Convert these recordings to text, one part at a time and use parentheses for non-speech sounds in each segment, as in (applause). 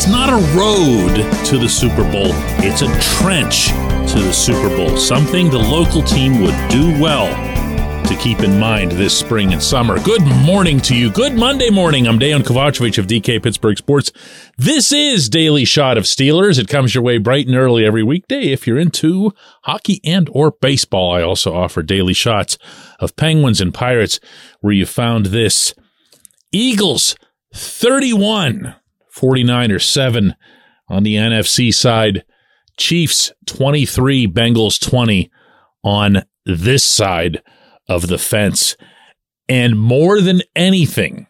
It's not a road to the Super Bowl, it's a trench to the Super Bowl, something the local team would do well to keep in mind this spring and summer. Good morning to you. Good Monday morning. I'm Dejan Kovacevic of DK Pittsburgh Sports. This is Daily Shot of Steelers. It comes your way bright and early every weekday if you're into hockey and or baseball. I also offer daily shots of Penguins and Pirates where you found this. Eagles 31 49ers 7 on the NFC side. Chiefs 23, Bengals 20 on this side of the fence. And more than anything,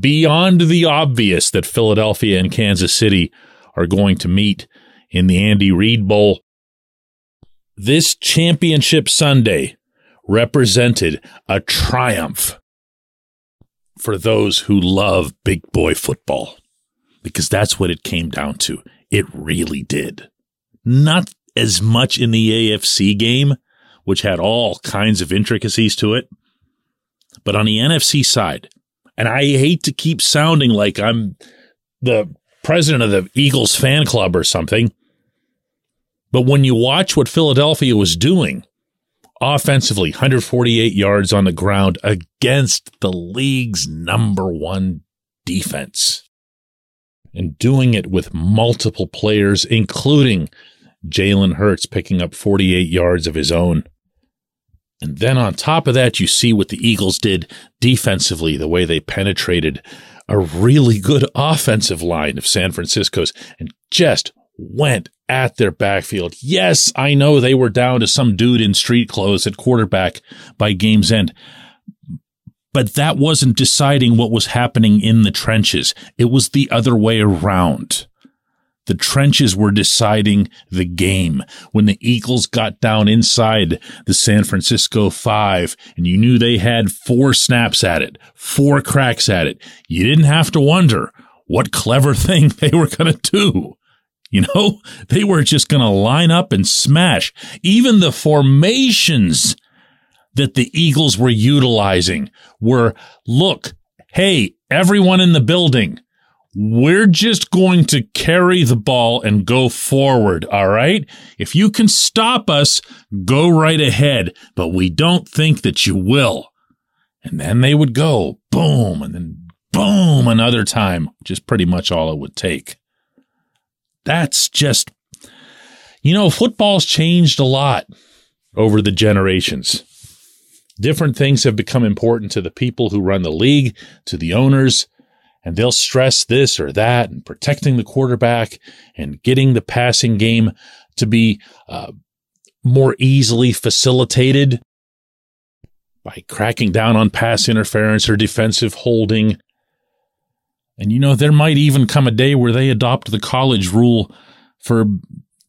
beyond the obvious that Philadelphia and Kansas City are going to meet in the Andy Reid Bowl, this championship Sunday represented a triumph for those who love big boy football because that's what it came down to. It really did. Not as much in the AFC game, which had all kinds of intricacies to it, but on the NFC side, and I hate to keep sounding like I'm the president of the Eagles fan club or something, but when you watch what Philadelphia was doing offensively, 148 yards on the ground against the league's number one defense and doing it with multiple players, including Jalen Hurts picking up 48 yards of his own. And then on top of that, you see what the Eagles did defensively, the way they penetrated a really good (laughs) offensive line of San Francisco's and just went at their backfield. Yes, I know they were down to some dude in street clothes at quarterback by game's end, but that wasn't deciding what was happening in the trenches. It was the other way around. The trenches were deciding the game. When the Eagles got down inside the San Francisco five and you knew they had four snaps at it, four cracks at it, you didn't have to wonder what clever (laughs) thing they were going to do. You know, (laughs) they were just going to line up and smash. Even the formations that the Eagles were utilizing were look, hey, everyone in the building, we're just going to carry the ball and go forward. All right. If you can stop us, go right ahead, but we don't think that you will. And then they would go boom and then boom another time, which is pretty much all it would take. That's just, you know, football's changed a lot over the generations. Different things have become important to the people who run the league, to the owners, and they'll stress this or that and protecting the quarterback and getting the passing game to be uh, more easily facilitated by cracking down on pass interference or defensive holding. And you know, there might even come a day where they adopt the college rule for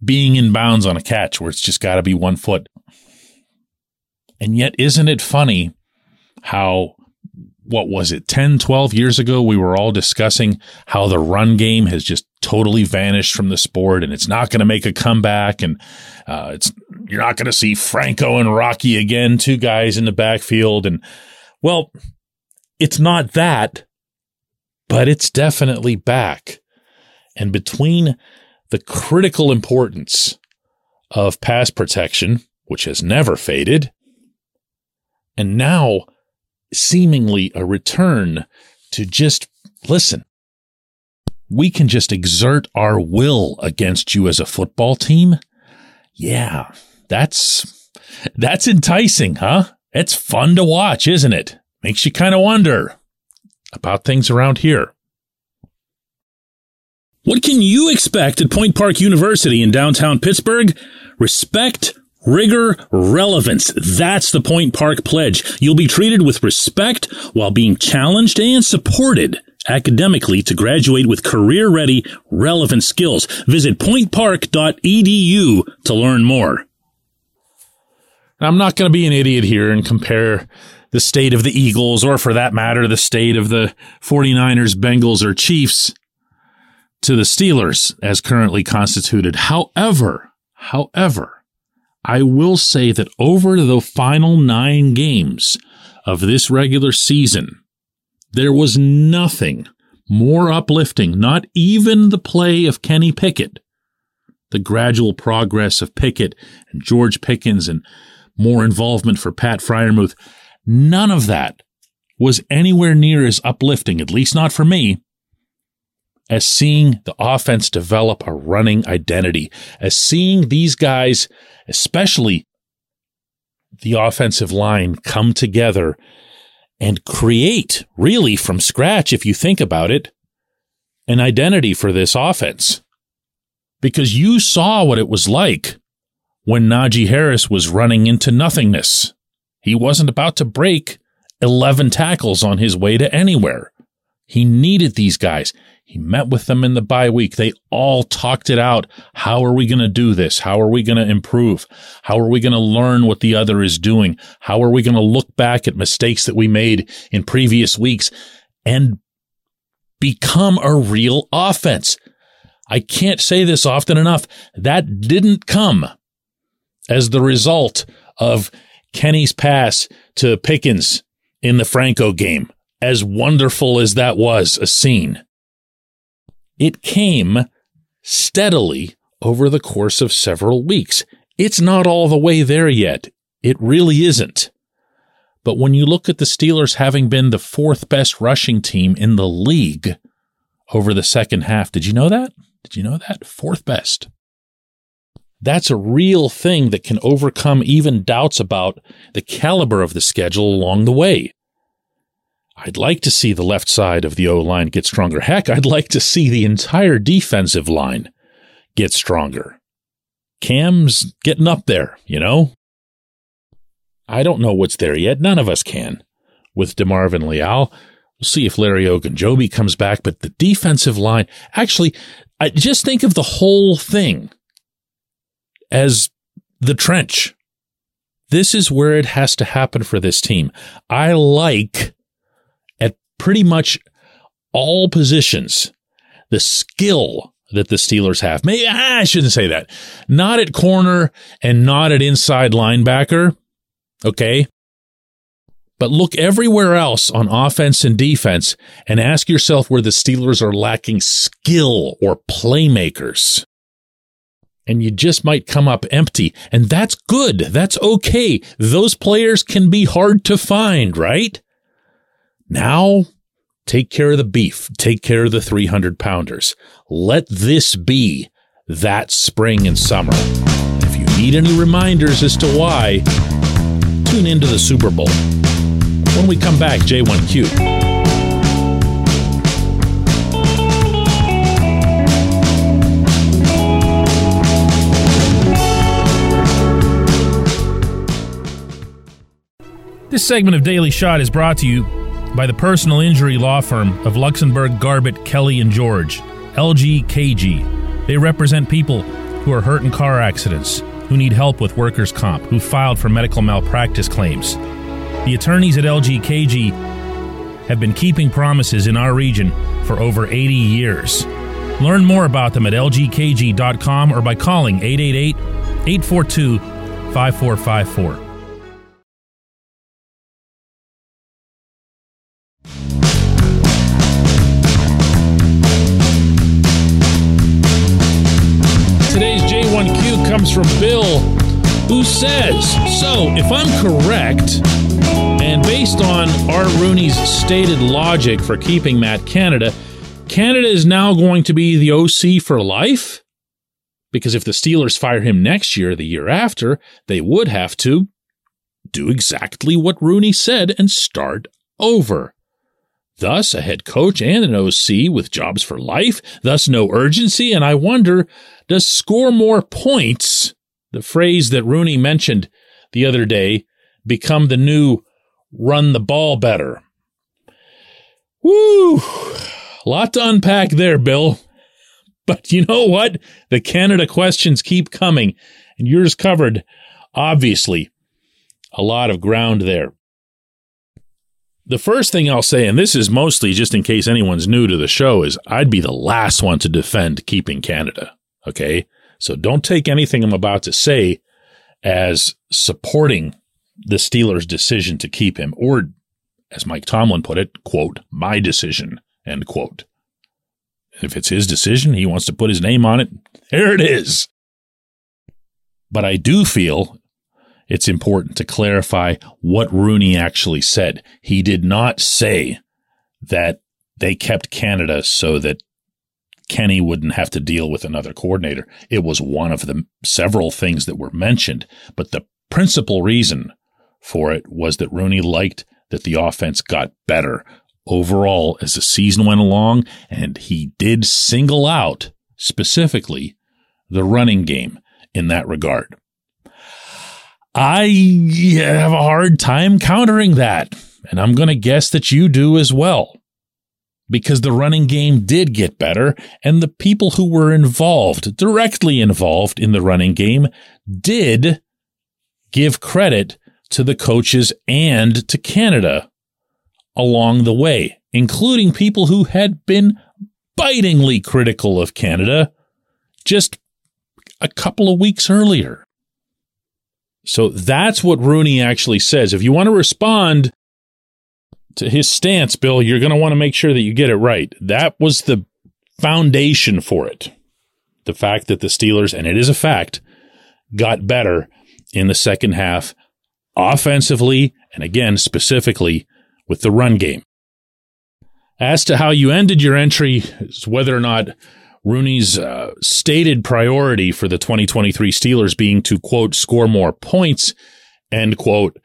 being in bounds on a catch where it's just got to be one foot. And yet, isn't it funny how, what was it, 10, 12 years ago, we were all discussing how the run game has just totally vanished from the sport and it's not going to make a comeback. And uh, it's, you're not going to see Franco and Rocky again, two guys in the backfield. And well, it's not that, but it's definitely back. And between the critical importance of pass protection, which has never faded, and now seemingly a return to just listen. We can just exert our will against you as a football team. Yeah, that's that's enticing, huh? It's fun to watch, isn't it? Makes you kind of wonder about things around here. What can you expect at Point Park University in downtown Pittsburgh? Respect, rigor, relevance. That's the Point Park pledge. You'll be treated with respect while being challenged and supported academically to graduate with career ready, relevant skills. Visit pointpark.edu to learn more. I'm not going to be an idiot here and compare the state of the Eagles or for that matter, the state of the 49ers, Bengals, or Chiefs to the Steelers as currently constituted. However, however, I will say that over the final nine games of this regular season, there was nothing more uplifting, not even the play of Kenny Pickett, the gradual progress of Pickett and George Pickens and more involvement for Pat Freiermuth. None of that was anywhere near as uplifting, at least not for me, as seeing the offense develop a running identity, as seeing these guys, especially the offensive line, come together and create, really from scratch, if you think about it, an identity for this offense. Because you saw what it was like when Najee Harris was running into nothingness. He wasn't about to break 11 tackles on his way to anywhere. He needed these guys. He met with them in the bye week. They all talked it out. How are we going to do this? How are we going to improve? How are we going to learn what the other is doing? How are we going to look back at mistakes that we made in previous weeks and become a real offense? I can't say this often enough. That didn't come as the result of Kenny's pass to Pickens in the Franco game, as wonderful as that was a scene. It came steadily over the course of several weeks. It's not all the way there yet. It really isn't. But when you look at the Steelers having been the fourth best rushing team in the league over the second half, did you know that? Did you know that? Fourth best. That's a real thing that can overcome even doubts about the caliber of the schedule along the way. I'd like to see the left side of the O line get stronger. Heck, I'd like to see the entire defensive line get stronger. Cam's getting up there, you know? I don't know what's there yet. None of us can. With DeMarvin Leal, we'll see if Larry Ogunjobi comes back, but the defensive line, actually, I just think of the whole thing as the trench. This is where it has to happen for this team. I like pretty much all positions the skill that the Steelers have. Maybe ah, I shouldn't say that. Not at corner and not at inside linebacker. Okay. But look everywhere else on offense and defense and ask yourself where the Steelers are lacking skill or playmakers and you just might come up empty. And that's good. That's okay. Those players can be hard to find, right? Now, take care of the beef. Take care of the 300 pounders. Let this be that spring and summer. If you need any reminders as to why, tune into the Super Bowl. When we come back, J1Q. This segment of Daily Shot is brought to you by the personal injury law firm of Luxenberg, Garbett, Kelly, and George, LGKG. They represent people who are hurt in car accidents, who need help with workers' comp, who filed for medical malpractice claims. The attorneys at LGKG have been keeping promises in our region for over 80 years. Learn more about them at lgkg.com or by calling 888 842 5454. Comes from Bill, who says. So, if I'm correct, and based on Art Rooney's stated logic for keeping Matt Canada, Canada is now going to be the OC for life? Because if the Steelers fire him next year, the year after, they would have to do exactly what Rooney said and start over. Thus, a head coach and an OC with jobs for life, thus no urgency, and I wonder, does score more points, the phrase that Rooney mentioned the other day, become the new run the ball better? Woo! A lot to unpack there, Bill. But you know what? The Canada questions keep coming, and yours covered, obviously, a lot of ground there. The first thing I'll say, and this is mostly just in case anyone's new to the show, is I'd be the last one to defend keeping Canada. Okay. So don't take anything I'm about to say as supporting the Steelers' decision to keep him, or as Mike Tomlin put it, quote, my decision, end quote. If it's his decision, he wants to put his name on it, there it is. But I do feel it's important to clarify what Rooney actually said. He did not say that they kept Canada so that Kenny wouldn't have to deal with another coordinator. It was one of the several things that were mentioned, but the principal reason for it was that Rooney liked that the offense got better overall as the season went along, and he did single out specifically the running game in that regard. I have a hard time countering that, and I'm going to guess that you do as well. Because the running game did get better, and the people who were involved, directly involved in the running game, did give credit to the coaches and to Canada along the way, including people who had been bitingly critical of Canada just a couple of weeks earlier. So that's what Rooney actually says. If you want to respond to his stance, Bill, you're going to want to make sure that you get it right. That was the foundation for it. The fact that the Steelers, and it is a fact, got better in the second half offensively and again, specifically with the run game. As to how you ended your entry, whether or not Rooney's uh, stated priority for the 2023 Steelers being to, quote, score more points, end quote,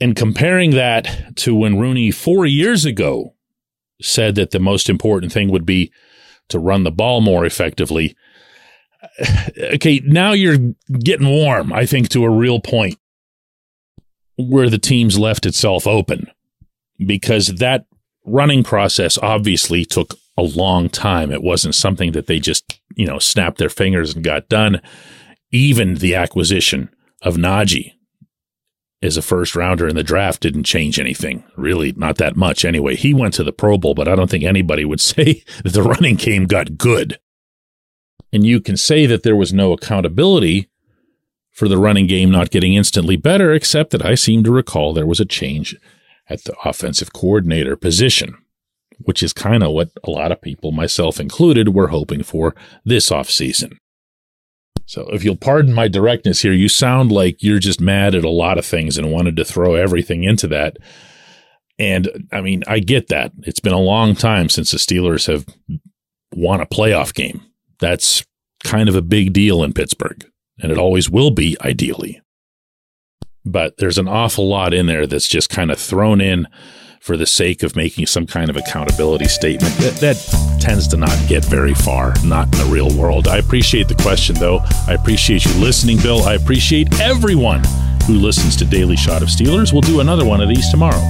and comparing that to when Rooney four years ago said that the most important thing would be to run the ball more effectively. (sighs) Okay, now you're getting warm, I think, to a real point where the team's left itself open because that running process obviously took a long time. It wasn't something that they just, you know, snapped their fingers and got done. Even the acquisition of Najee as a first rounder in the draft didn't change anything. Really, not that much anyway. He went to the Pro Bowl, but I don't think anybody would (laughs) say that the running game got good. And you can say that there was no accountability for the running game not getting instantly better, except that I seem to recall there was a change at the offensive coordinator position, which is kind of what a lot of people, myself included, were hoping for this offseason. So if you'll pardon my directness here, you sound like you're just mad at a lot of things and wanted to throw everything into that. And I mean, I get that. It's been a long time since the Steelers have won a playoff game. That's kind of a big deal in Pittsburgh, and it always will be, ideally but there's an awful lot in there that's just kind of thrown in for the sake of making some kind of accountability statement. That, that, tends to not get very far, not in the real world. I appreciate the question, though. I appreciate you listening, Bill. I appreciate everyone who listens to Daily Shot of Steelers. We'll do another one of these tomorrow.